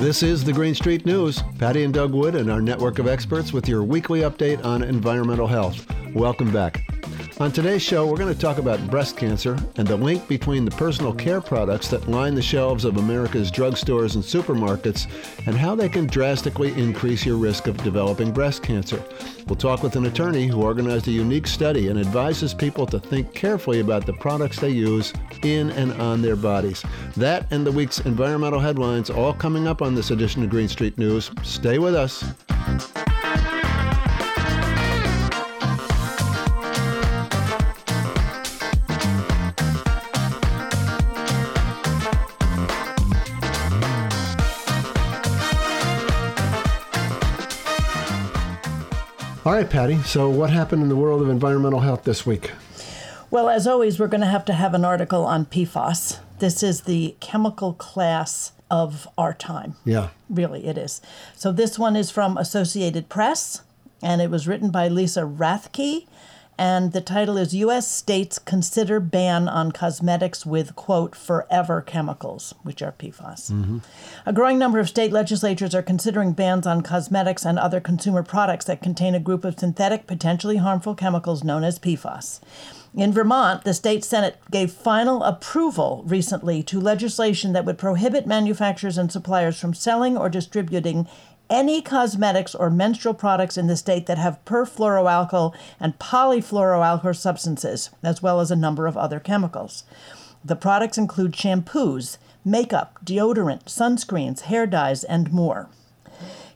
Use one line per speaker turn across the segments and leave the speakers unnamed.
This is the Green Street News. Patti and Doug Wood and our network of experts with your weekly update on environmental health. Welcome back. On today's show, we're going to talk about breast cancer and the link between the personal care products that line the shelves of America's drugstores and supermarkets and how they can drastically increase your risk of developing breast cancer. We'll talk with an attorney who organized a unique study and advises people to think carefully about the products they use in and on their bodies. That and the week's environmental headlines all coming up on this edition of Green Street News. Stay with us. All right, Patti. So, what happened in the world of environmental health this week?
Well, as always, we're going to have to have an article on PFAS. This is the chemical class of our time.
Yeah.
Really, it is. So, this one is from Associated Press, and it was written by Lisa Rathke and the title is U.S. States Consider Ban on Cosmetics with, quote, Forever Chemicals, which are PFAS. Mm-hmm. A growing number of state legislatures are considering bans on cosmetics and other consumer products that contain a group of synthetic, potentially harmful chemicals known as PFAS. In Vermont, the state Senate gave final approval recently to legislation that would prohibit manufacturers and suppliers from selling or distributing any cosmetics or menstrual products in the state that have perfluoroalkyl and polyfluoroalkyl substances, as well as a number of other chemicals. The products include shampoos, makeup, deodorant, sunscreens, hair dyes, and more.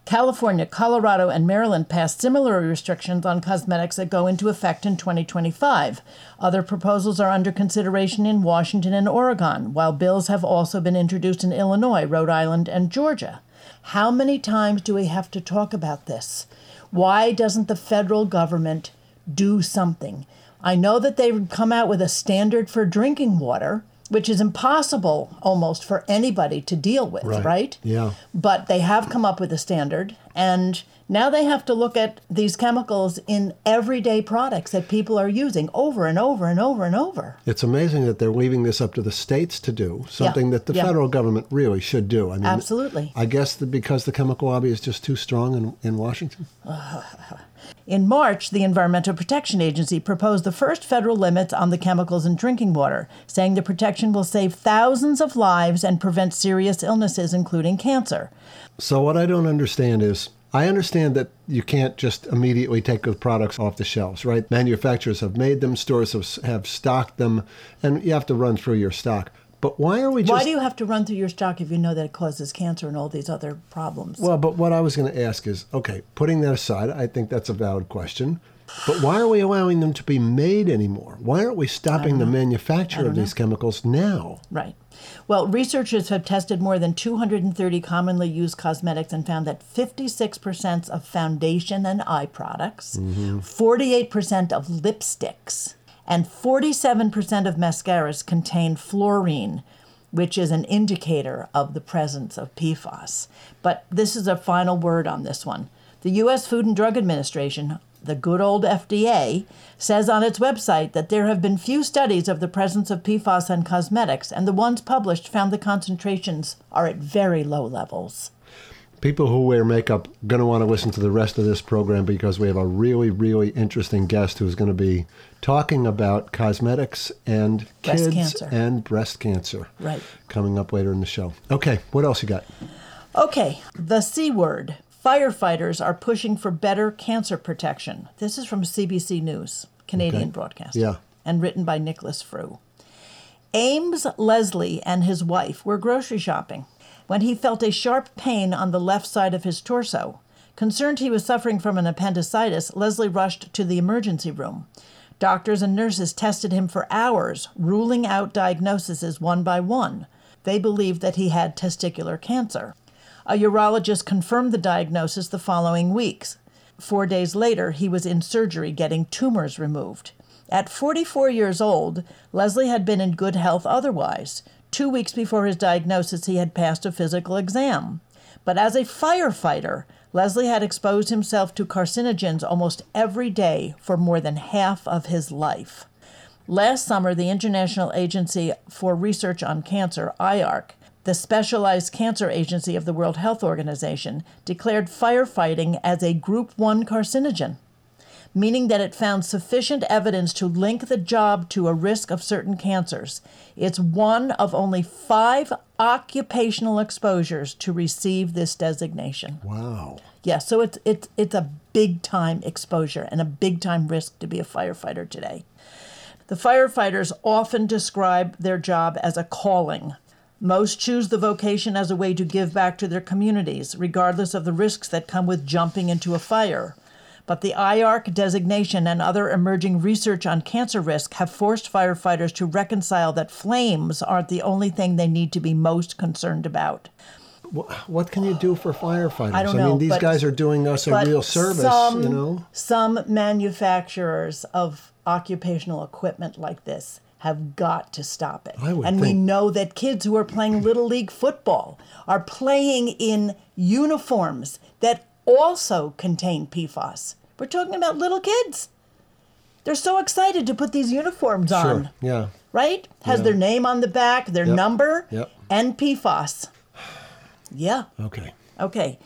California, Colorado, and Maryland passed similar restrictions on cosmetics that go into effect in 2025. Other proposals are under consideration in Washington and Oregon, while bills have also been introduced in Illinois, Rhode Island, and Georgia. How many times do we have to talk about this? Why doesn't the federal government do something? I know that they've come out with a standard for drinking water, which is impossible almost for anybody to deal with, right? right?
Yeah.
But they have come up with a standard, and now they have to look at these chemicals in everyday products that people are using over and over and over and over.
It's amazing that they're leaving this up to the states to do, something yeah. that the yeah. federal government really should do.
I mean, Absolutely.
I guess that because the chemical lobby is just too strong in, in Washington.
In March, the Environmental Protection Agency proposed the first federal limits on the chemicals in drinking water, saying the protection will save thousands of lives and prevent serious illnesses, including cancer.
So, what I don't understand is I understand that you can't just immediately take the products off the shelves, right? Manufacturers have made them, stores have, have stocked them, and you have to run through your stock. But why are we just.
Why do you have to run through your stock if you know that it causes cancer and all these other problems?
Well, but what I was going to ask is okay, putting that aside, I think that's a valid question. But why are we allowing them to be made anymore? Why aren't we stopping the manufacture of these chemicals now?
Right. Well, researchers have tested more than 230 commonly used cosmetics and found that 56% of foundation and eye products, mm-hmm. 48% of lipsticks, and 47% of mascaras contain fluorine, which is an indicator of the presence of PFAS. But this is a final word on this one. The U.S. Food and Drug Administration the good old FDA, says on its website that there have been few studies of the presence of PFAS in cosmetics, and the ones published found the concentrations are at very low levels.
People who wear makeup going to want to listen to the rest of this program because we have a really, really interesting guest who's going to be talking about cosmetics and
breast
kids
cancer.
and breast cancer.
Right.
Coming up later in the show. Okay, what else you got?
Okay, the C word. Firefighters are pushing for better cancer protection. This is from CBC News, Canadian okay. broadcast.
Yeah.
And written by Nicholas Frew. Ames Leslie and his wife were grocery shopping when he felt a sharp pain on the left side of his torso. Concerned he was suffering from an appendicitis, Leslie rushed to the emergency room. Doctors and nurses tested him for hours, ruling out diagnoses one by one. They believed that he had testicular cancer. A urologist confirmed the diagnosis the following weeks. Four days later, he was in surgery getting tumors removed. At 44 years old, Leslie had been in good health otherwise. Two weeks before his diagnosis, he had passed a physical exam. But as a firefighter, Leslie had exposed himself to carcinogens almost every day for more than half of his life. Last summer, the International Agency for Research on Cancer, IARC, the Specialized Cancer Agency of the World Health Organization, declared firefighting as a Group 1 carcinogen, meaning that it found sufficient evidence to link the job to a risk of certain cancers. It's one of only five occupational exposures to receive this designation.
Wow.
Yeah, so it's it's it's a big time exposure and a big time risk to be a firefighter today. The firefighters often describe their job as a calling. Most choose the vocation as a way to give back to their communities, regardless of the risks that come with jumping into a fire. But the IARC designation and other emerging research on cancer risk have forced firefighters to reconcile that flames aren't the only thing they need to be most concerned about.
What can you do for firefighters?
I don't know.
I mean, these
but-
guys are doing us a real service,
some,
you know?
Some manufacturers of occupational equipment like this have got to stop it. And we know that kids who are playing little league football are playing in uniforms that also contain PFAS. We're talking about little kids. They're so excited to put these uniforms on,
Sure. Yeah.
right? Has
Yeah.
their name on the back, their
Yep.
number,
Yep.
and PFAS. Yeah.
Okay.
Okay.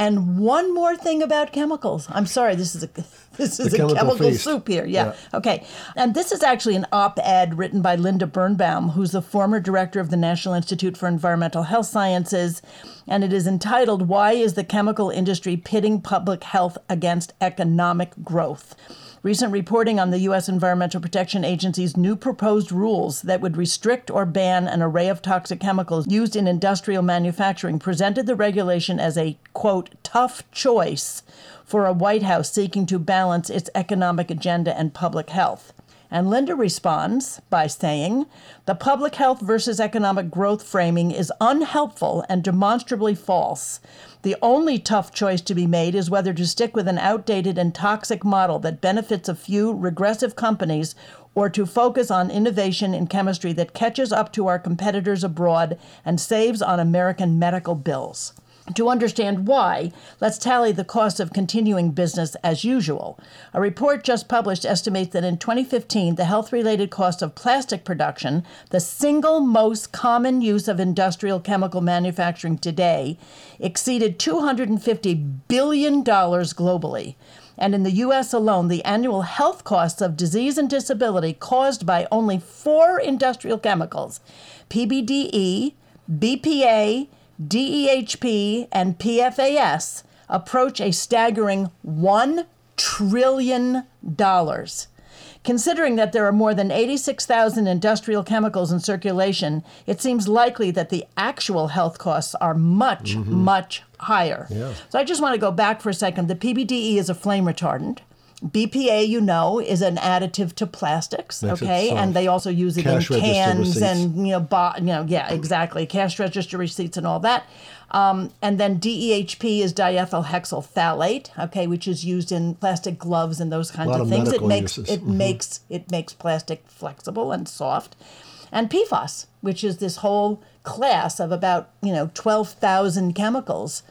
And one more thing about chemicals. I'm sorry, this is a this is
The
a
chemical
soup here. Yeah.
Yeah.
Okay. And this is actually an op-ed written by Linda Birnbaum, who's the former director of the National Institute for Environmental Health Sciences, and it is entitled "Why is the chemical industry pitting public health against economic growth?" Recent reporting on the U.S. Environmental Protection Agency's new proposed rules that would restrict or ban an array of toxic chemicals used in industrial manufacturing presented the regulation as a, quote, tough choice for a White House seeking to balance its economic agenda and public health. And Linda responds by saying, The public health versus economic growth framing is unhelpful and demonstrably false. The only tough choice to be made is whether to stick with an outdated and toxic model that benefits a few regressive companies or to focus on innovation in chemistry that catches up to our competitors abroad and saves on American medical bills. To understand why, let's tally the cost of continuing business as usual. A report just published estimates that in 2015, the health related cost of plastic production, the single most common use of industrial chemical manufacturing today, exceeded $250 billion globally. And in the US alone, the annual health costs of disease and disability caused by only four industrial chemicals PBDE, BPA, DEHP, and PFAS approach a staggering $1 trillion. Considering that there are more than 86,000 industrial chemicals in circulation, it seems likely that the actual health costs are much, mm-hmm. much higher.
Yeah.
So I just want to go back for a second. The PBDE is a flame retardant. BPA, you know, is an additive to plastics,
Makes
okay? And they also use it
Cash
in cans and you know, bo- you know, yeah, exactly, cash register receipts and all that. Um, and then DEHP is diethyl hexyl phthalate, okay, which is used in plastic gloves and those kinds of
of
things. It makes
uses.
it
Mhm.
makes it makes plastic flexible and soft. And PFAS, which is this whole class of about you know twelve thousand chemicals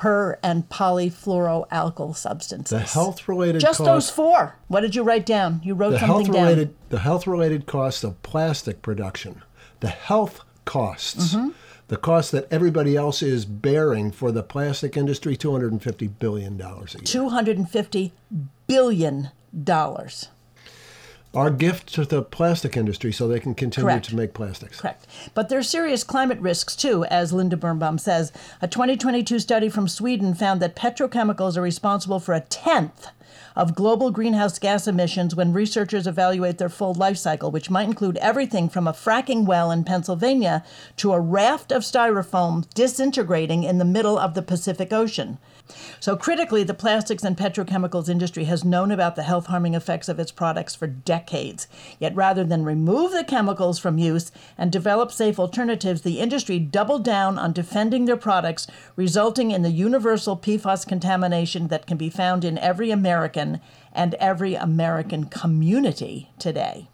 per and polyfluoroalkyl substances.
The health related
Just
cost,
those four. What did you write down? You wrote
the
something
health
down.
the health related cost of plastic production. The health costs.
Mm-hmm.
The cost that everybody else is bearing for the plastic industry, two hundred and fifty billion dollars a year.
Two hundred and fifty billion dollars.
Our gift to the plastic industry so they can continue
Correct.
to make plastics.
Correct. But there are serious climate risks too, as Linda Birnbaum says. A 2022 study from Sweden found that petrochemicals are responsible for a tenth of global greenhouse gas emissions when researchers evaluate their full life cycle, which might include everything from a fracking well in Pennsylvania to a raft of styrofoam disintegrating in the middle of the Pacific Ocean. So, critically, the plastics and petrochemicals industry has known about the health harming effects of its products for decades. Yet, rather than remove the chemicals from use and develop safe alternatives, the industry doubled down on defending their products, resulting in the universal PFAS contamination that can be found in every American and every American community today.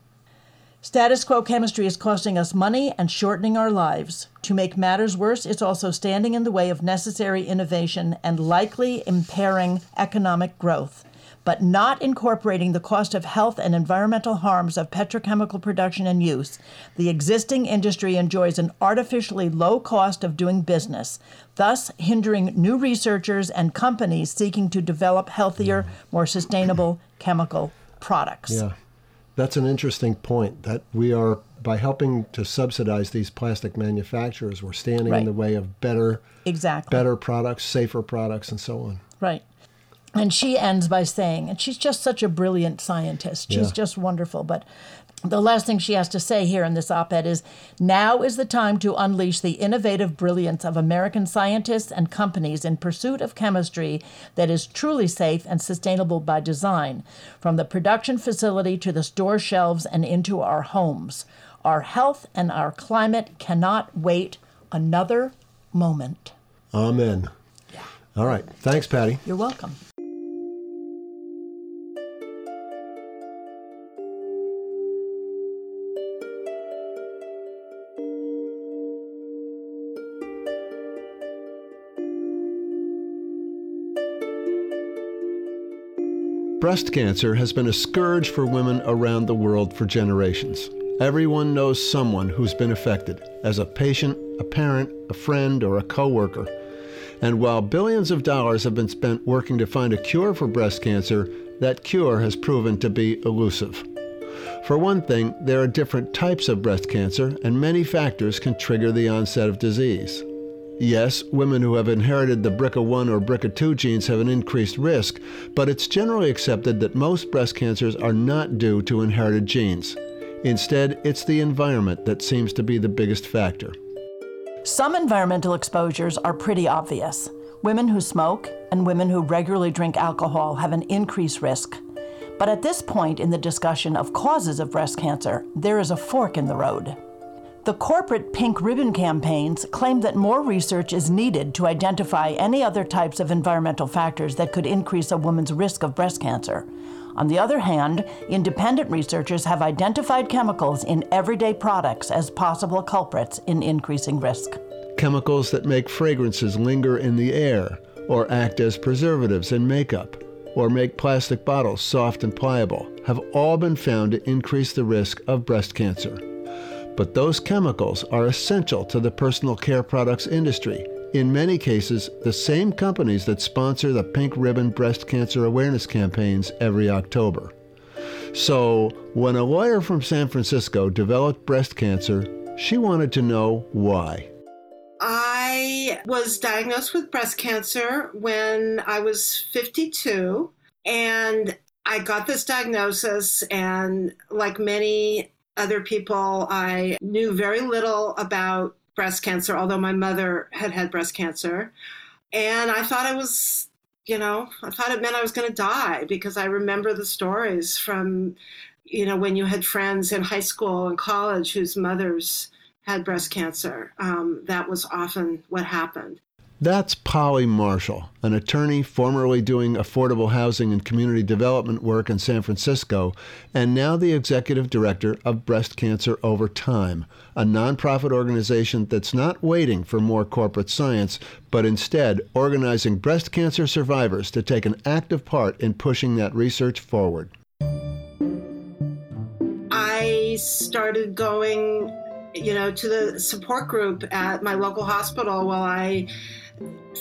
Status quo chemistry is costing us money and shortening our lives. To make matters worse, it's also standing in the way of necessary innovation and likely impairing economic growth. but not incorporating the cost of health and environmental harms of petrochemical production and use, the existing industry enjoys an artificially low cost of doing business, thus hindering new researchers and companies seeking to develop healthier, more sustainable chemical products.
Yeah. That's an interesting point that we are by helping to subsidize these plastic manufacturers, we're standing
Right.
in the way of better
Exactly.
better products, safer products and so on.
Right. And she ends by saying, and she's just such a brilliant scientist. She's
Yeah.
just wonderful. But the last thing she has to say here in this op ed is now is the time to unleash the innovative brilliance of American scientists and companies in pursuit of chemistry that is truly safe and sustainable by design, from the production facility to the store shelves and into our homes. Our health and our climate cannot wait another moment.
Amen. Yeah. All right. Thanks, Patti.
You're welcome.
Breast cancer has been a scourge for women around the world for generations. Everyone knows someone who's been affected as a patient, a parent, a friend, or a coworker. And while billions of dollars have been spent working to find a cure for breast cancer, that cure has proven to be elusive. For one thing, there are different types of breast cancer, and many factors can trigger the onset of disease. Yes, women who have inherited the BRCA1 or BRCA2 genes have an increased risk, but it's generally accepted that most breast cancers are not due to inherited genes. Instead, it's the environment that seems to be the biggest factor.
Some environmental exposures are pretty obvious. Women who smoke and women who regularly drink alcohol have an increased risk. But at this point in the discussion of causes of breast cancer, there is a fork in the road. The corporate pink ribbon campaigns claim that more research is needed to identify any other types of environmental factors that could increase a woman's risk of breast cancer. On the other hand, independent researchers have identified chemicals in everyday products as possible culprits in increasing risk.
Chemicals that make fragrances linger in the air, or act as preservatives in makeup, or make plastic bottles soft and pliable, have all been found to increase the risk of breast cancer. But those chemicals are essential to the personal care products industry. In many cases, the same companies that sponsor the Pink Ribbon Breast Cancer Awareness campaigns every October. So, when a lawyer from San Francisco developed breast cancer, she wanted to know why.
I was diagnosed with breast cancer when I was 52, and I got this diagnosis. And like many other people, I knew very little about breast cancer, although my mother had had breast cancer. And I thought I was, you know, I thought it meant I was going to die because I remember the stories from, you know, when you had friends in high school and college whose mothers had breast cancer. Um, that was often what happened.
That's Polly Marshall, an attorney formerly doing affordable housing and community development work in San Francisco, and now the executive director of Breast Cancer Over Time, a nonprofit organization that's not waiting for more corporate science, but instead organizing breast cancer survivors to take an active part in pushing that research forward.
I started going, you know, to the support group at my local hospital while I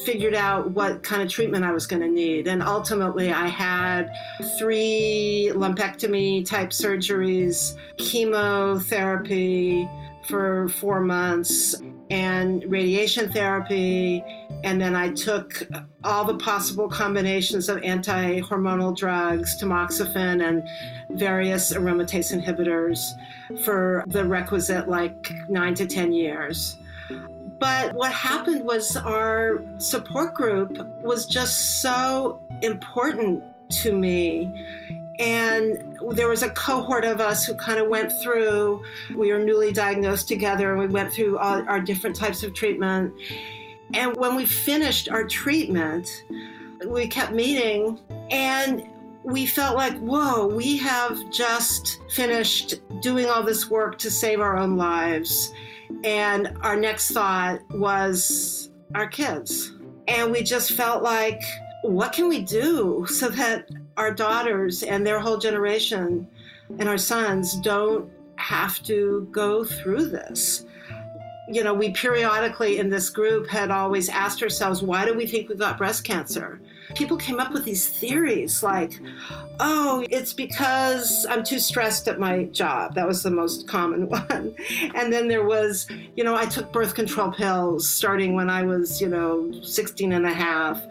figured out what kind of treatment I was going to need. And ultimately, I had three lumpectomy type surgeries, chemotherapy for four months, and radiation therapy. And then I took all the possible combinations of anti hormonal drugs, tamoxifen, and various aromatase inhibitors for the requisite like nine to 10 years. But what happened was our support group was just so important to me. And there was a cohort of us who kind of went through, we were newly diagnosed together, and we went through all our different types of treatment. And when we finished our treatment, we kept meeting and we felt like, whoa, we have just finished doing all this work to save our own lives. And our next thought was our kids. And we just felt like, what can we do so that our daughters and their whole generation and our sons don't have to go through this. You know, we periodically in this group had always asked ourselves, why do we think we got breast cancer? People came up with these theories like, oh, it's because I'm too stressed at my job. That was the most common one. And then there was, you know, I took birth control pills starting when I was, you know, 16 and a half.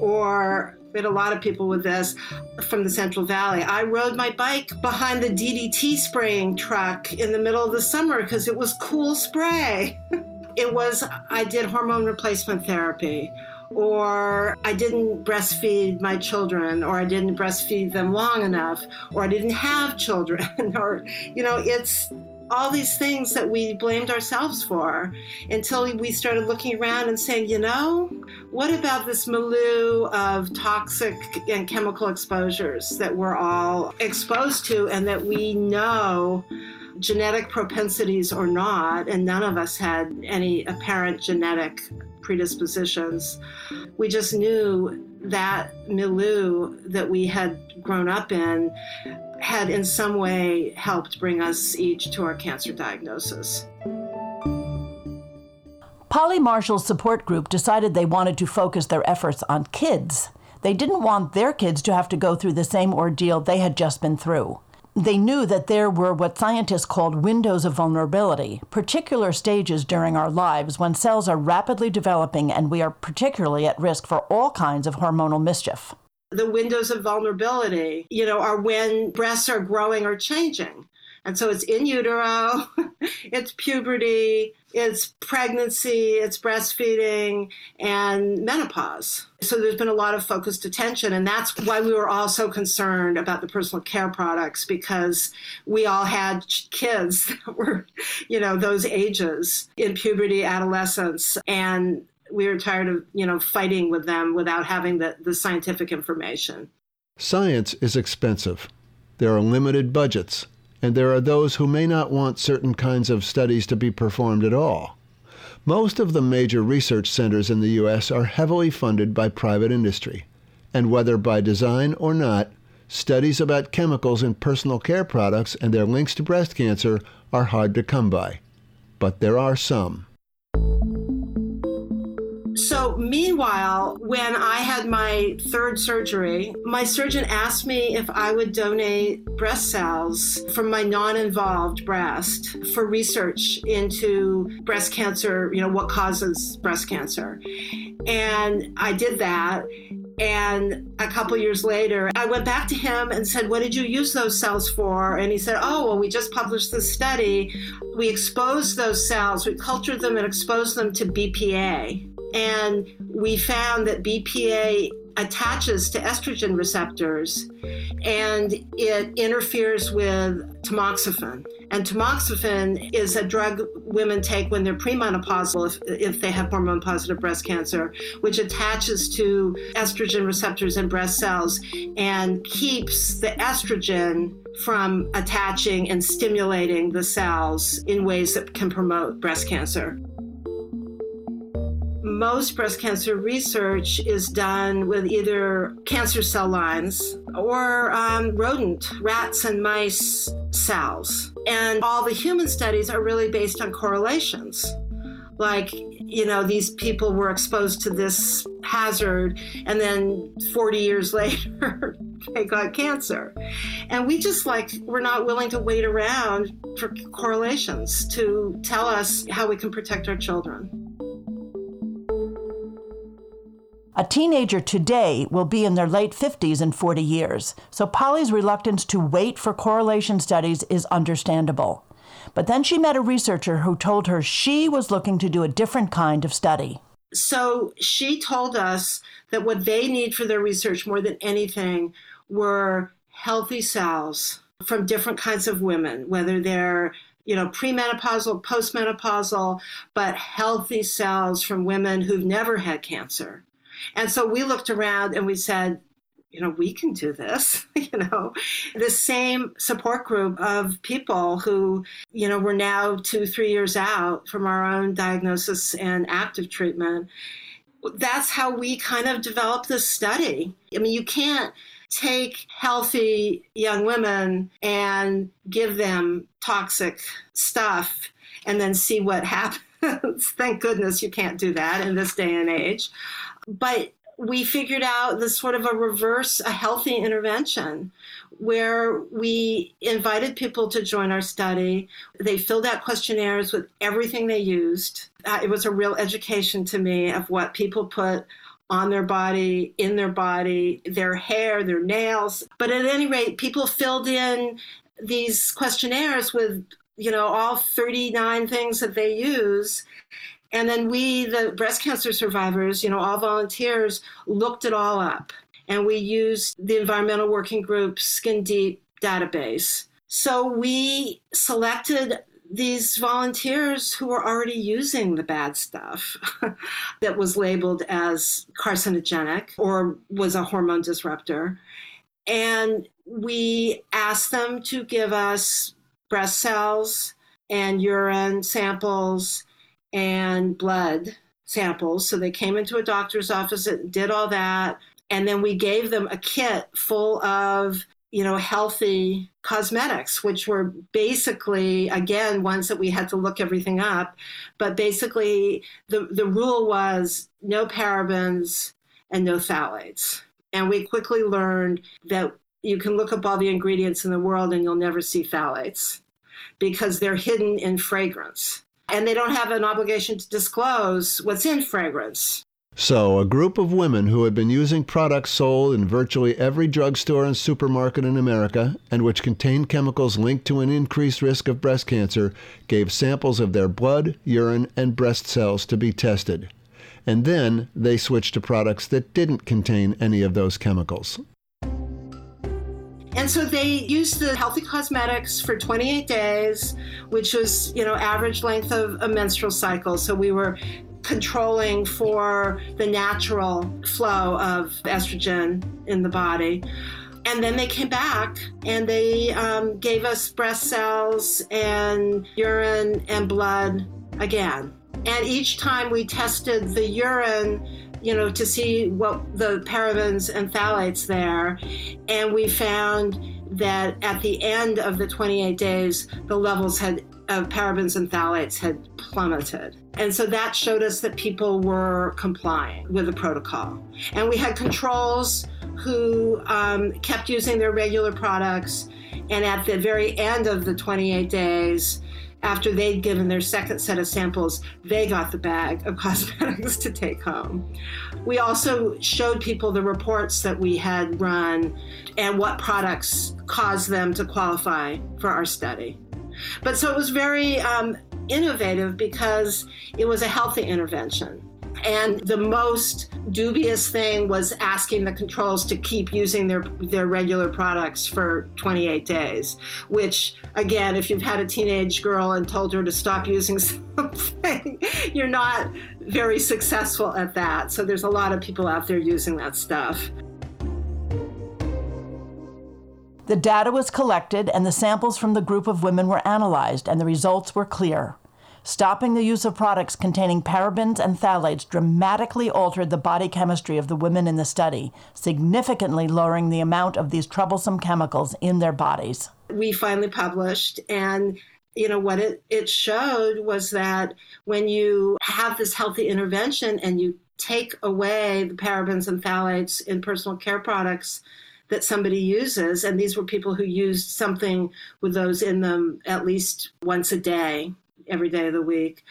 Or had a lot of people with this from the Central Valley. I rode my bike behind the DDT spraying truck in the middle of the summer because it was cool spray. it was, I did hormone replacement therapy, or I didn't breastfeed my children, or I didn't breastfeed them long enough, or I didn't have children, or, you know, it's, all these things that we blamed ourselves for until we started looking around and saying, you know, what about this milieu of toxic and chemical exposures that we're all exposed to and that we know genetic propensities or not, and none of us had any apparent genetic predispositions. We just knew that milieu that we had grown up in had in some way helped bring us each to our cancer diagnosis.
Polly Marshall's support group decided they wanted to focus their efforts on kids. They didn't want their kids to have to go through the same ordeal they had just been through. They knew that there were what scientists called windows of vulnerability, particular stages during our lives when cells are rapidly developing and we are particularly at risk for all kinds of hormonal mischief
the windows of vulnerability, you know, are when breasts are growing or changing. And so it's in utero, it's puberty, it's pregnancy, it's breastfeeding, and menopause. So there's been a lot of focused attention. And that's why we were all so concerned about the personal care products because we all had kids that were, you know, those ages in puberty, adolescence. And we were tired of you know fighting with them without having the, the scientific information
science is expensive there are limited budgets and there are those who may not want certain kinds of studies to be performed at all most of the major research centers in the U.S. are heavily funded by private industry, and whether by design or not, studies about chemicals in personal care products and their links to breast cancer are hard to come by. But there are some.
So, meanwhile, when I had my third surgery, my surgeon asked me if I would donate breast cells from my non involved breast for research into breast cancer, you know, what causes breast cancer. And I did that. And a couple years later, I went back to him and said, What did you use those cells for? And he said, Oh, well, we just published this study. We exposed those cells, we cultured them and exposed them to BPA. And we found that BPA attaches to estrogen receptors and it interferes with tamoxifen. And tamoxifen is a drug women take when they're premenopausal if, if they have hormone positive breast cancer, which attaches to estrogen receptors in breast cells and keeps the estrogen from attaching and stimulating the cells in ways that can promote breast cancer most breast cancer research is done with either cancer cell lines or um, rodent, rats, and mice cells. And all the human studies are really based on correlations. Like, you know, these people were exposed to this hazard, and then 40 years later, they got cancer. And we just like, we're not willing to wait around for correlations to tell us how we can protect our children.
A teenager today will be in their late 50s in 40 years, so Polly's reluctance to wait for correlation studies is understandable. But then she met a researcher who told her she was looking to do a different kind of study.
So she told us that what they need for their research more than anything were healthy cells from different kinds of women, whether they're you know, premenopausal, postmenopausal, but healthy cells from women who've never had cancer. And so we looked around and we said, you know, we can do this, you know, the same support group of people who, you know, we're now two, three years out from our own diagnosis and active treatment. That's how we kind of developed this study. I mean, you can't take healthy young women and give them toxic stuff and then see what happens. Thank goodness you can't do that in this day and age. But we figured out this sort of a reverse, a healthy intervention where we invited people to join our study. They filled out questionnaires with everything they used. Uh, it was a real education to me of what people put on their body, in their body, their hair, their nails. But at any rate, people filled in these questionnaires with, you know, all 39 things that they use. And then we, the breast cancer survivors, you know, all volunteers, looked it all up. And we used the Environmental Working Group Skin Deep database. So we selected these volunteers who were already using the bad stuff that was labeled as carcinogenic or was a hormone disruptor. And we asked them to give us breast cells and urine samples and blood samples. So they came into a doctor's office and did all that. And then we gave them a kit full of you know, healthy cosmetics, which were basically, again, ones that we had to look everything up. But basically, the, the rule was no parabens and no phthalates. And we quickly learned that you can look up all the ingredients in the world and you'll never see phthalates because they're hidden in fragrance. And they don't have an obligation to disclose what's in fragrance.
So, a group of women who had been using products sold in virtually every drugstore and supermarket in America and which contained chemicals linked to an increased risk of breast cancer gave samples of their blood, urine, and breast cells to be tested. And then they switched to products that didn't contain any of those chemicals.
And so they used the healthy cosmetics for 28 days, which was, you know, average length of a menstrual cycle. So we were controlling for the natural flow of estrogen in the body. And then they came back and they um, gave us breast cells and urine and blood again. And each time we tested the urine, you know, to see what the parabens and phthalates there. And we found that at the end of the 28 days, the levels had of parabens and phthalates had plummeted. And so that showed us that people were complying with the protocol. And we had controls who um, kept using their regular products. And at the very end of the 28 days, after they'd given their second set of samples, they got the bag of cosmetics to take home. We also showed people the reports that we had run and what products caused them to qualify for our study. But so it was very um, innovative because it was a healthy intervention. And the most dubious thing was asking the controls to keep using their, their regular products for 28 days, which, again, if you've had a teenage girl and told her to stop using something, you're not very successful at that. So there's a lot of people out there using that stuff.
The data was collected and the samples from the group of women were analyzed, and the results were clear. Stopping the use of products containing parabens and phthalates dramatically altered the body chemistry of the women in the study, significantly lowering the amount of these troublesome chemicals in their bodies.
We finally published, and you know what it, it showed was that when you have this healthy intervention and you take away the parabens and phthalates in personal care products, that somebody uses. And these were people who used something with those in them at least once a day, every day of the week.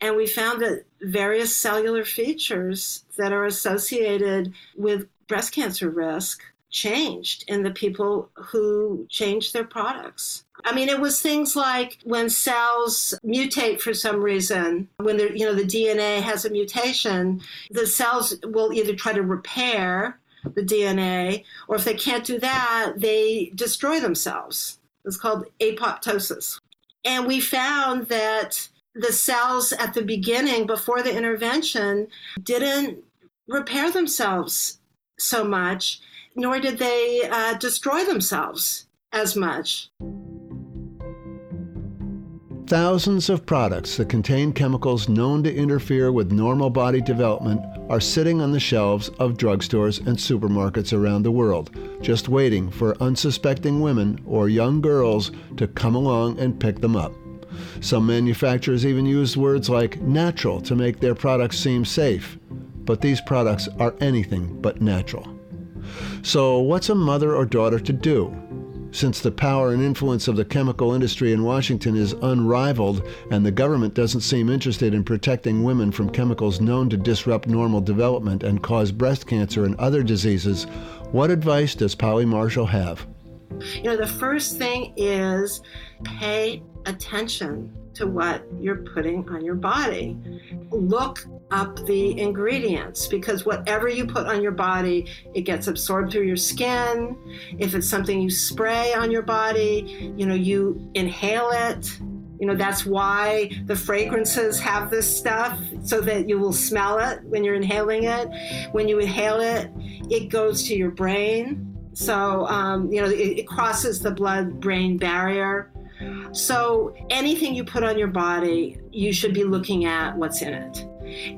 And we found that various cellular features that are associated with breast cancer risk changed in the people who changed their products. I mean, it was things like when cells mutate for some reason, when you know the DNA has a mutation, the cells will either try to repair the DNA, or if they can't do that, they destroy themselves. It's called apoptosis. And we found that the cells at the beginning, before the intervention, didn't repair themselves so much, nor did they uh, destroy themselves as much.
Thousands of products that contain chemicals known to interfere with normal body development are sitting on the shelves of drugstores and supermarkets around the world, just waiting for unsuspecting women or young girls to come along and pick them up. Some manufacturers even use words like natural to make their products seem safe, but these products are anything but natural. So, what's a mother or daughter to do? Since the power and influence of the chemical industry in Washington is unrivaled and the government doesn't seem interested in protecting women from chemicals known to disrupt normal development and cause breast cancer and other diseases, what advice does Polly Marshall have?
You know, the first thing is pay attention to what you're putting on your body. Look up the ingredients because whatever you put on your body, it gets absorbed through your skin. If it's something you spray on your body, you know, you inhale it. You know, that's why the fragrances have this stuff so that you will smell it when you're inhaling it. When you inhale it, it goes to your brain. So, um, you know, it, it crosses the blood brain barrier. So, anything you put on your body, you should be looking at what's in it.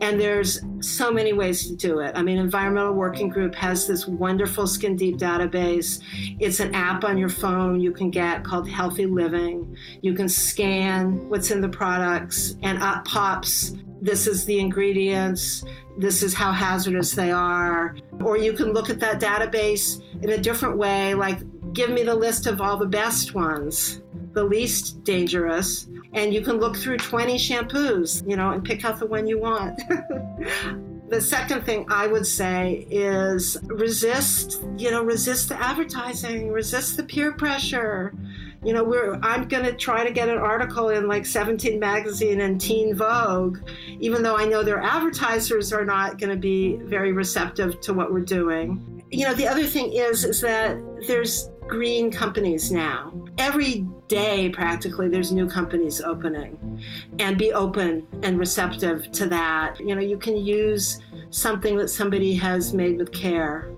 And there's so many ways to do it. I mean, Environmental Working Group has this wonderful Skin Deep database. It's an app on your phone you can get called Healthy Living. You can scan what's in the products, and up pops this is the ingredients, this is how hazardous they are. Or you can look at that database in a different way, like give me the list of all the best ones the least dangerous, and you can look through 20 shampoos, you know, and pick out the one you want. the second thing I would say is resist, you know, resist the advertising, resist the peer pressure. You know, we're I'm going to try to get an article in like 17 magazine and Teen Vogue, even though I know their advertisers are not going to be very receptive to what we're doing. You know, the other thing is is that there's green companies now. Every day, practically, there's new companies opening. And be open and receptive to that. You know, you can use something that somebody has made with care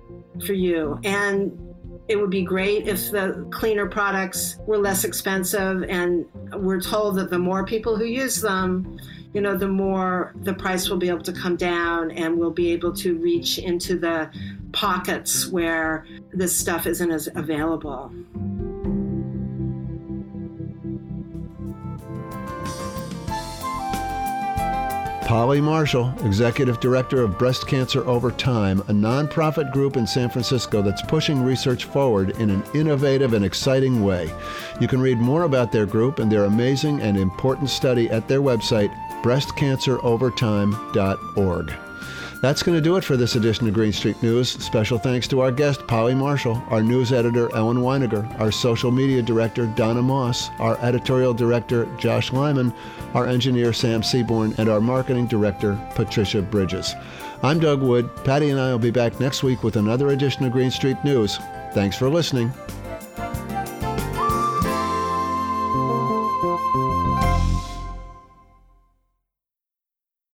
for you. And it would be great if the cleaner products were less expensive. And we're told that the more people who use them, you know, the more the price will be able to come down and we'll be able to reach into the pockets where this stuff isn't as available.
Polly Marshall, Executive Director of Breast Cancer Over Time, a nonprofit group in San Francisco that's pushing research forward in an innovative and exciting way. You can read more about their group and their amazing and important study at their website, breastcancerovertime.org. That's going to do it for this edition of Green Street News. Special thanks to our guest, Polly Marshall, our news editor, Ellen Weiniger, our social media director, Donna Moss, our editorial director, Josh Lyman, our engineer, Sam Seaborn, and our marketing director, Patricia Bridges. I'm Doug Wood. Patti and I will be back next week with another edition of Green Street News. Thanks for listening.